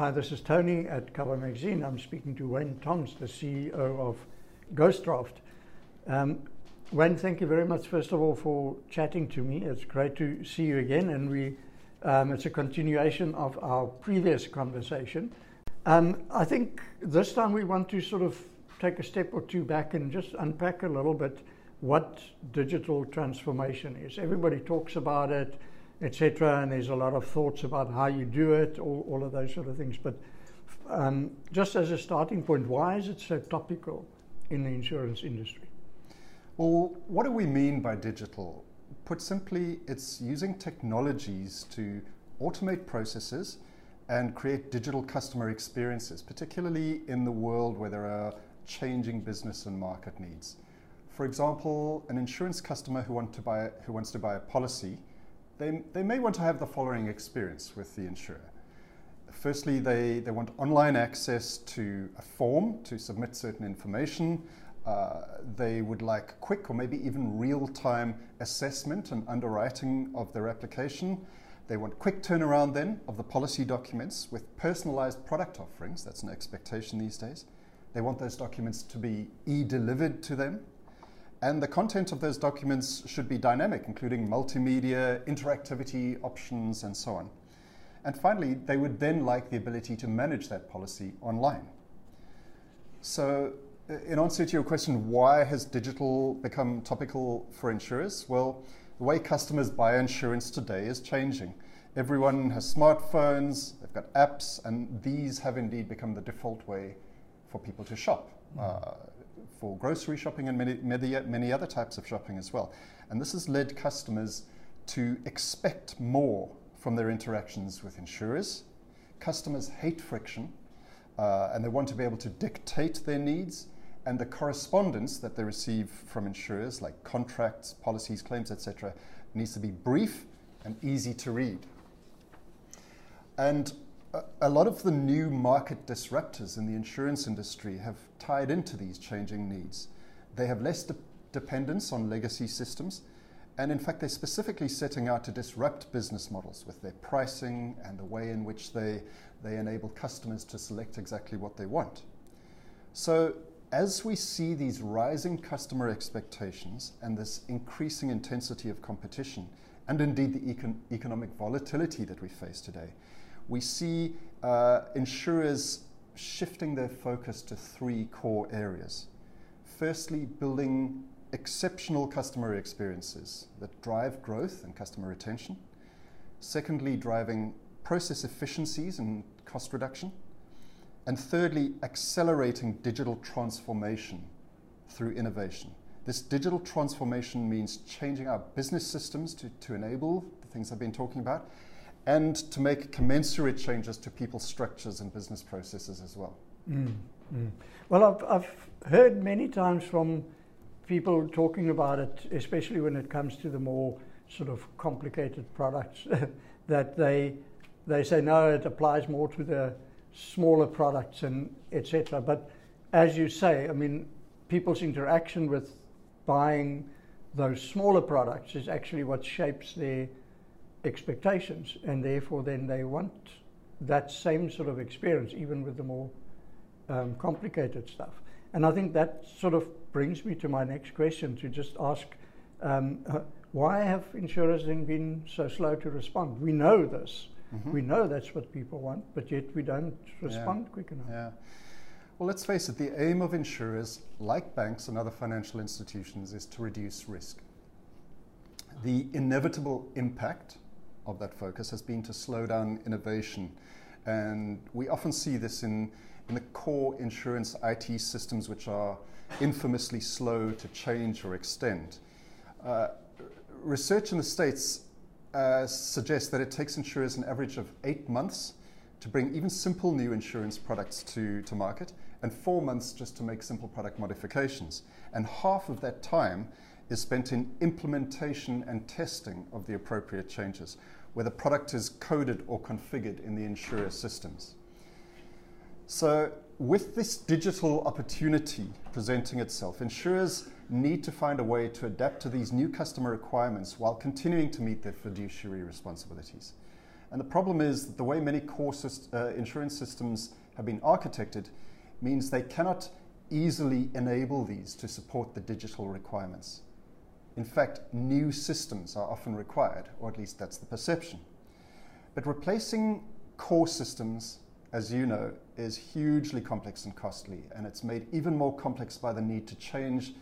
Hi, this is Tony at Cover Magazine. I'm speaking to Wayne Toms, the CEO of GhostDraft. Um, Wayne, thank you very much, first of all, for chatting to me. It's great to see you again, and we, um, it's a continuation of our previous conversation. Um, I think this time we want to sort of take a step or two back and just unpack a little bit what digital transformation is. Everybody talks about it etc. And there's a lot of thoughts about how you do it, all, all of those sort of things. But um, just as a starting point, why is it so topical in the insurance industry? Well, what do we mean by digital? Put simply, it's using technologies to automate processes and create digital customer experiences, particularly in the world where there are changing business and market needs. For example, an insurance customer who, want to buy, who wants to buy a policy they, they may want to have the following experience with the insurer. Firstly, they, they want online access to a form to submit certain information. Uh, they would like quick or maybe even real time assessment and underwriting of their application. They want quick turnaround then of the policy documents with personalized product offerings. That's an expectation these days. They want those documents to be e delivered to them and the content of those documents should be dynamic, including multimedia, interactivity options, and so on. And finally, they would then like the ability to manage that policy online. So, in answer to your question, why has digital become topical for insurers? Well, the way customers buy insurance today is changing. Everyone has smartphones, they've got apps, and these have indeed become the default way for people to shop. Mm. Uh, for grocery shopping and many, many, many other types of shopping as well. And this has led customers to expect more from their interactions with insurers. Customers hate friction uh, and they want to be able to dictate their needs and the correspondence that they receive from insurers, like contracts, policies, claims, etc., needs to be brief and easy to read. And a lot of the new market disruptors in the insurance industry have tied into these changing needs. They have less de- dependence on legacy systems, and in fact, they're specifically setting out to disrupt business models with their pricing and the way in which they, they enable customers to select exactly what they want. So, as we see these rising customer expectations and this increasing intensity of competition, and indeed the econ- economic volatility that we face today, we see uh, insurers shifting their focus to three core areas. Firstly, building exceptional customer experiences that drive growth and customer retention. Secondly, driving process efficiencies and cost reduction. And thirdly, accelerating digital transformation through innovation. This digital transformation means changing our business systems to, to enable the things I've been talking about, and to make commensurate changes to people's structures and business processes as well. Mm, mm. Well, I've, I've heard many times from people talking about it, especially when it comes to the more sort of complicated products, that they they say no, it applies more to the smaller products and etc. But as you say, I mean, people's interaction with buying those smaller products is actually what shapes their expectations, and therefore then they want that same sort of experience, even with the more um, complicated stuff. And I think that sort of brings me to my next question to just ask um, uh, why have insurers then been so slow to respond? We know this. Mm-hmm. We know that's what people want, but yet we don't respond yeah. quick enough. Yeah. Well, let's face it, the aim of insurers, like banks and other financial institutions, is to reduce risk. The inevitable impact of that focus has been to slow down innovation. And we often see this in, in the core insurance IT systems, which are infamously slow to change or extend. Uh, research in the States uh, suggests that it takes insurers an average of eight months to bring even simple new insurance products to, to market, and four months just to make simple product modifications. And half of that time is spent in implementation and testing of the appropriate changes, where the product is coded or configured in the insurer systems. So, with this digital opportunity presenting itself, insurers need to find a way to adapt to these new customer requirements while continuing to meet their fiduciary responsibilities. And the problem is that the way many core syst- uh, insurance systems have been architected means they cannot easily enable these to support the digital requirements. In fact, new systems are often required, or at least that's the perception. But replacing core systems, as you know, is hugely complex and costly, and it's made even more complex by the need to change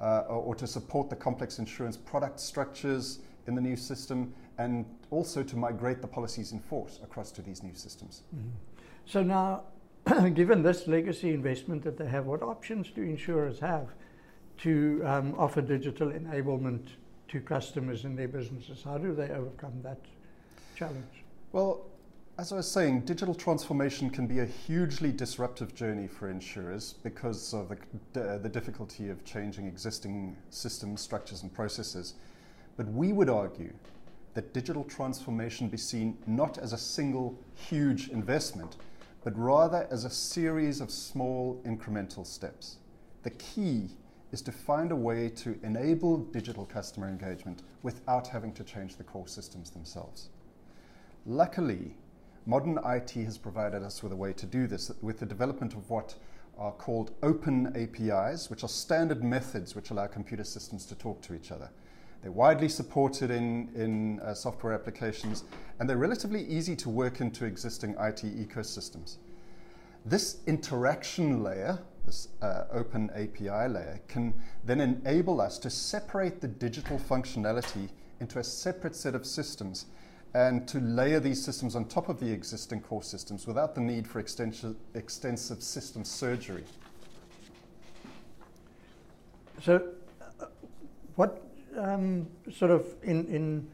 uh, or, to support the complex insurance product structures in the new system and also to migrate the policies in force across to these new systems. Mm-hmm. So now, given this legacy investment that they have, what options do insurers have to um, offer digital enablement to customers in their businesses? How do they overcome that challenge? Well, as I was saying, digital transformation can be a hugely disruptive journey for insurers because of the, the difficulty of changing existing systems, structures, and processes. But we would argue that digital transformation be seen not as a single huge investment, but rather as a series of small incremental steps. The key is to find a way to enable digital customer engagement without having to change the core systems themselves. Luckily, modern IT has provided us with a way to do this with the development of what are called open APIs, which are standard methods which allow computer systems to talk to each other. They're widely supported in, in uh, software applications, and they're relatively easy to work into existing IT ecosystems. This interaction layer, this uh, open API layer, can then enable us to separate the digital functionality into a separate set of systems and to layer these systems on top of the existing core systems without the need for extensive, system surgery. So, uh, what um, sort of in, in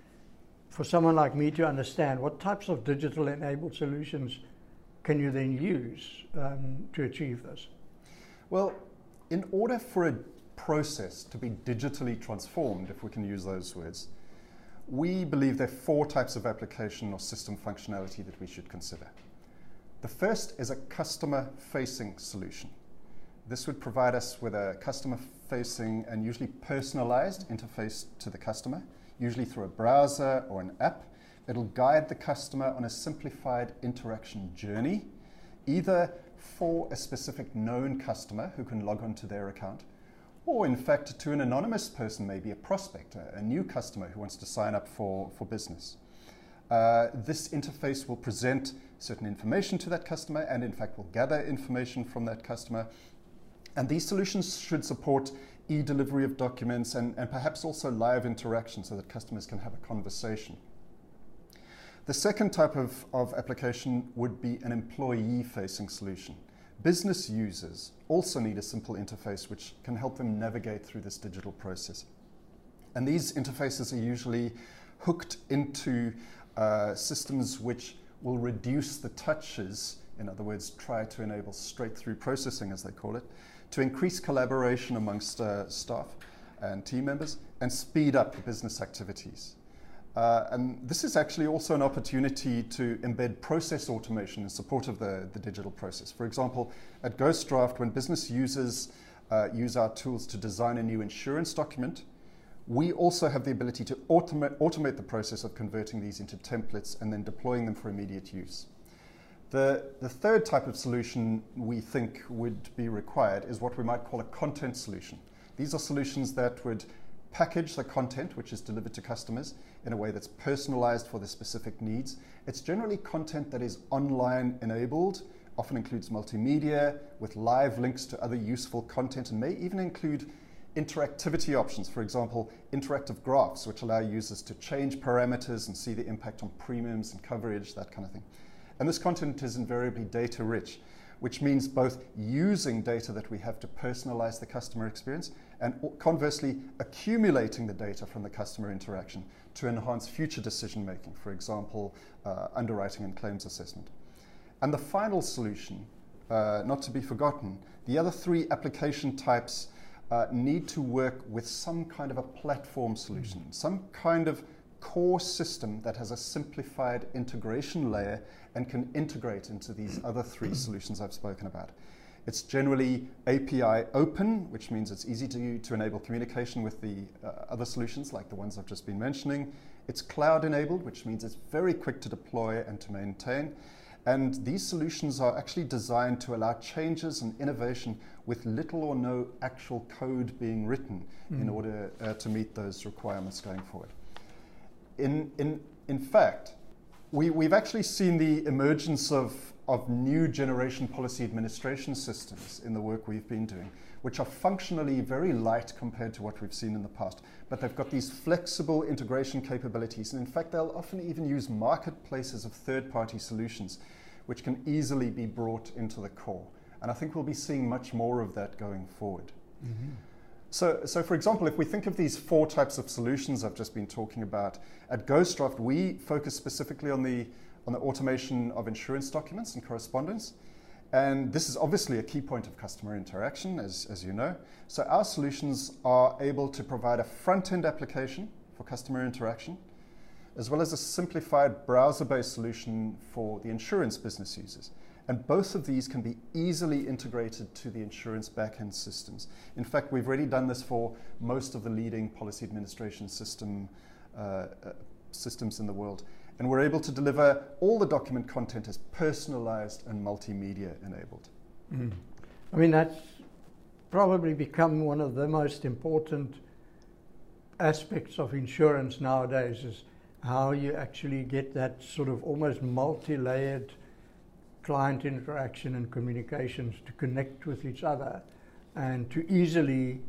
for someone like me to understand what types of digital enabled solutions can you then use um, to achieve this? Well, in order for a process to be digitally transformed, if we can use those words, we believe there are four types of application or system functionality that we should consider. The first is a customer facing solution. This would provide us with a customer facing and usually personalized interface to the customer, usually through a browser or an app. It'll guide the customer on a simplified interaction journey, either for a specific known customer who can log onto their account, or in fact to an anonymous person, maybe a prospect, a, new customer who wants to sign up for, for business. Uh, this interface will present certain information to that customer and, in fact, will gather information from that customer and these solutions should support e delivery of documents and, and perhaps also live interaction so that customers can have a conversation. The second type of, of application would be an employee facing solution. Business users also need a simple interface which can help them navigate through this digital process. And these interfaces are usually hooked into uh, systems which will reduce the touches, in other words, try to enable straight through processing, as they call it, to increase collaboration amongst uh, staff and team members and speed up business activities. Uh, and this is actually also an opportunity to embed process automation in support of the, the digital process. For example, at GhostDraft, when business users uh, use our tools to design a new insurance document, we also have the ability to automate, automate the process of converting these into templates and then deploying them for immediate use. The, the third type of solution we think would be required is what we might call a content solution. These are solutions that would package the content which is delivered to customers in a way that's personalized for their specific needs. It's generally content that is online enabled, often includes multimedia with live links to other useful content, and may even include interactivity options, for example, interactive graphs, which allow users to change parameters and see the impact on premiums and coverage, that kind of thing. And this content is invariably data rich, which means both using data that we have to personalize the customer experience and conversely accumulating the data from the customer interaction to enhance future decision making, for example, uh, underwriting and claims assessment. And the final solution, uh, not to be forgotten, the other three application types uh, need to work with some kind of a platform solution, some kind of core system that has a simplified integration layer and can integrate into these other three solutions I've spoken about. It's generally API open, which means it's easy to, to enable communication with the uh, other solutions like the ones I've just been mentioning. It's cloud enabled, which means it's very quick to deploy and to maintain. And these solutions are actually designed to allow changes and innovation with little or no actual code being written mm. in order uh, to meet those requirements going forward. In, in, in fact, we, we've actually seen the emergence of, of new generation policy administration systems in the work we've been doing, which are functionally very light compared to what we've seen in the past. But they've got these flexible integration capabilities. And in fact, they'll often even use marketplaces of third party solutions which can easily be brought into the core. And I think we'll be seeing much more of that going forward. Mm-hmm. So, so, for example, if we think of these four types of solutions I've just been talking about, at GhostDraft, we focus specifically on the, on the automation of insurance documents and correspondence. And this is obviously a key point of customer interaction, as, as you know. So, our solutions are able to provide a front end application for customer interaction as well as a simplified browser-based solution for the insurance business users. And both of these can be easily integrated to the insurance backend systems. In fact, we've already done this for most of the leading policy administration system uh, uh, systems in the world. And we're able to deliver all the document content as personalized and multimedia enabled. Mm. I mean, that's probably become one of the most important aspects of insurance nowadays is how you actually get that sort of almost multi layered client interaction and communications to connect with each other and to easily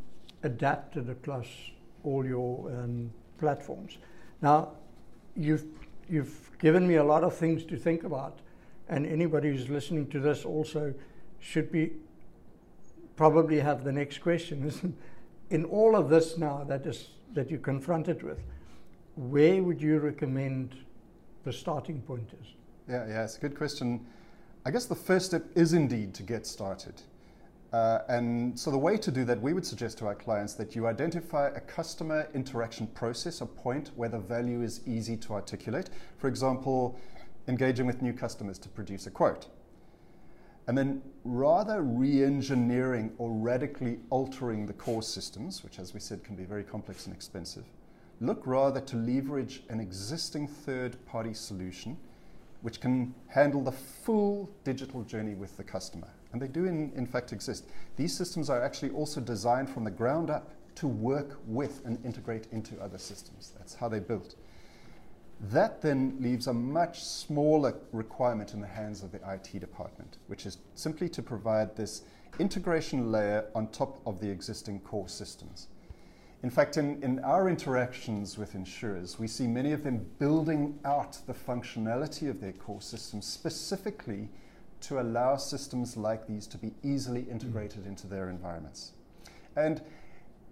adapt it across all your um, platforms. Now, you've, you've given me a lot of things to think about, and anybody who's listening to this also should be probably have the next question. In all of this now that is that you're confronted with, where would you recommend the starting point is? Yeah, yeah, it's a good question. I guess the first step is indeed to get started. Uh, and so the way to do that, we would suggest to our clients that you identify a customer interaction process, a point where the value is easy to articulate. For example, engaging with new customers to produce a quote. And then rather re-engineering or radically altering the core systems, which as we said can be very complex and expensive, Look rather to leverage an existing third party solution which can handle the full digital journey with the customer. And they do, in, in fact, exist. These systems are actually also designed from the ground up to work with and integrate into other systems. That's how they're built. That then leaves a much smaller requirement in the hands of the IT department, which is simply to provide this integration layer on top of the existing core systems. In fact, in, in our interactions with insurers, we see many of them building out the functionality of their core systems specifically to allow systems like these to be easily integrated mm. into their environments. And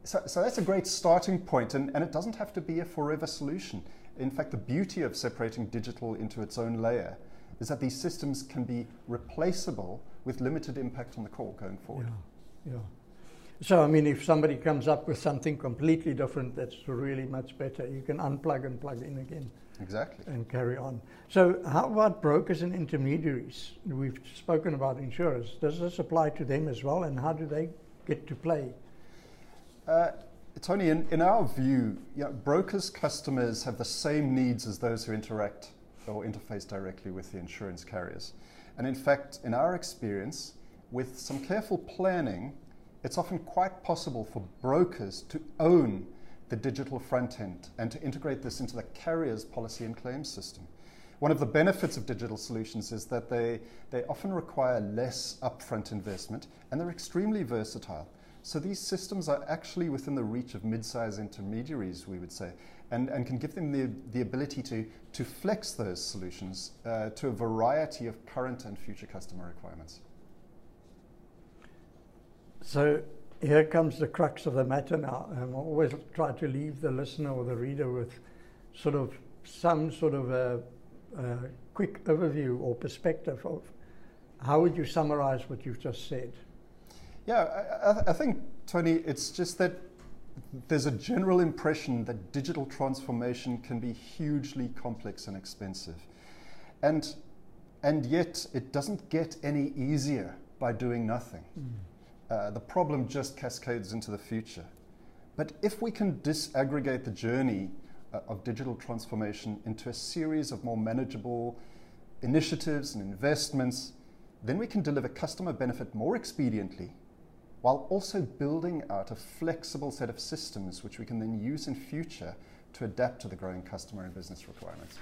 so, so that's a great starting point, and, and it doesn't have to be a forever solution. In fact, the beauty of separating digital into its own layer is that these systems can be replaceable with limited impact on the core going forward. Yeah, yeah. So, I mean, if somebody comes up with something completely different that's really much better, you can unplug and plug in again. Exactly. And carry on. So, how about brokers and intermediaries? We've spoken about insurers. Does this apply to them as well, and how do they get to play? Uh, Tony, in, in our view, you know, brokers' customers have the same needs as those who interact or interface directly with the insurance carriers. And in fact, in our experience, with some careful planning, it's often quite possible for brokers to own the digital front end and to integrate this into the carrier's policy and claims system. One of the benefits of digital solutions is that they, they often require less upfront investment and they're extremely versatile. So these systems are actually within the reach of mid-sized intermediaries, we would say, and, and can give them the, the ability to, to flex those solutions uh, to a variety of current and future customer requirements. So here comes the crux of the matter now. I always try to leave the listener or the reader with sort of some sort of a, a quick overview or perspective of how would you summarize what you've just said? Yeah, I, I, think, Tony, it's just that there's a general impression that digital transformation can be hugely complex and expensive. And, and yet, it doesn't get any easier by doing nothing. Mm. Uh, the problem just cascades into the future. But if we can disaggregate the journey uh, of digital transformation into a series of more manageable initiatives and investments, then we can deliver customer benefit more expediently while also building out a flexible set of systems which we can then use in future to adapt to the growing customer and business requirements.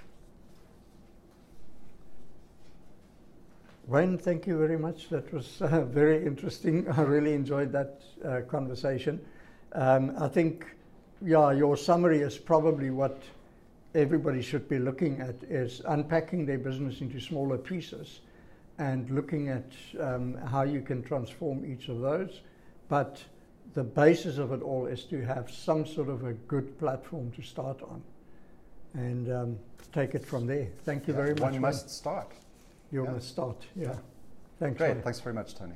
Wayne, thank you very much. That was uh, very interesting. I really enjoyed that uh, conversation. Um, I think, yeah, your summary is probably what everybody should be looking at is unpacking their business into smaller pieces and looking at um, how you can transform each of those. But the basis of it all is to have some sort of a good platform to start on and um, take it from there. Thank you Yeah, very much. One must start. You Yeah. must start, yeah. Thanks. Great. Wayne. Thanks very much, Tony.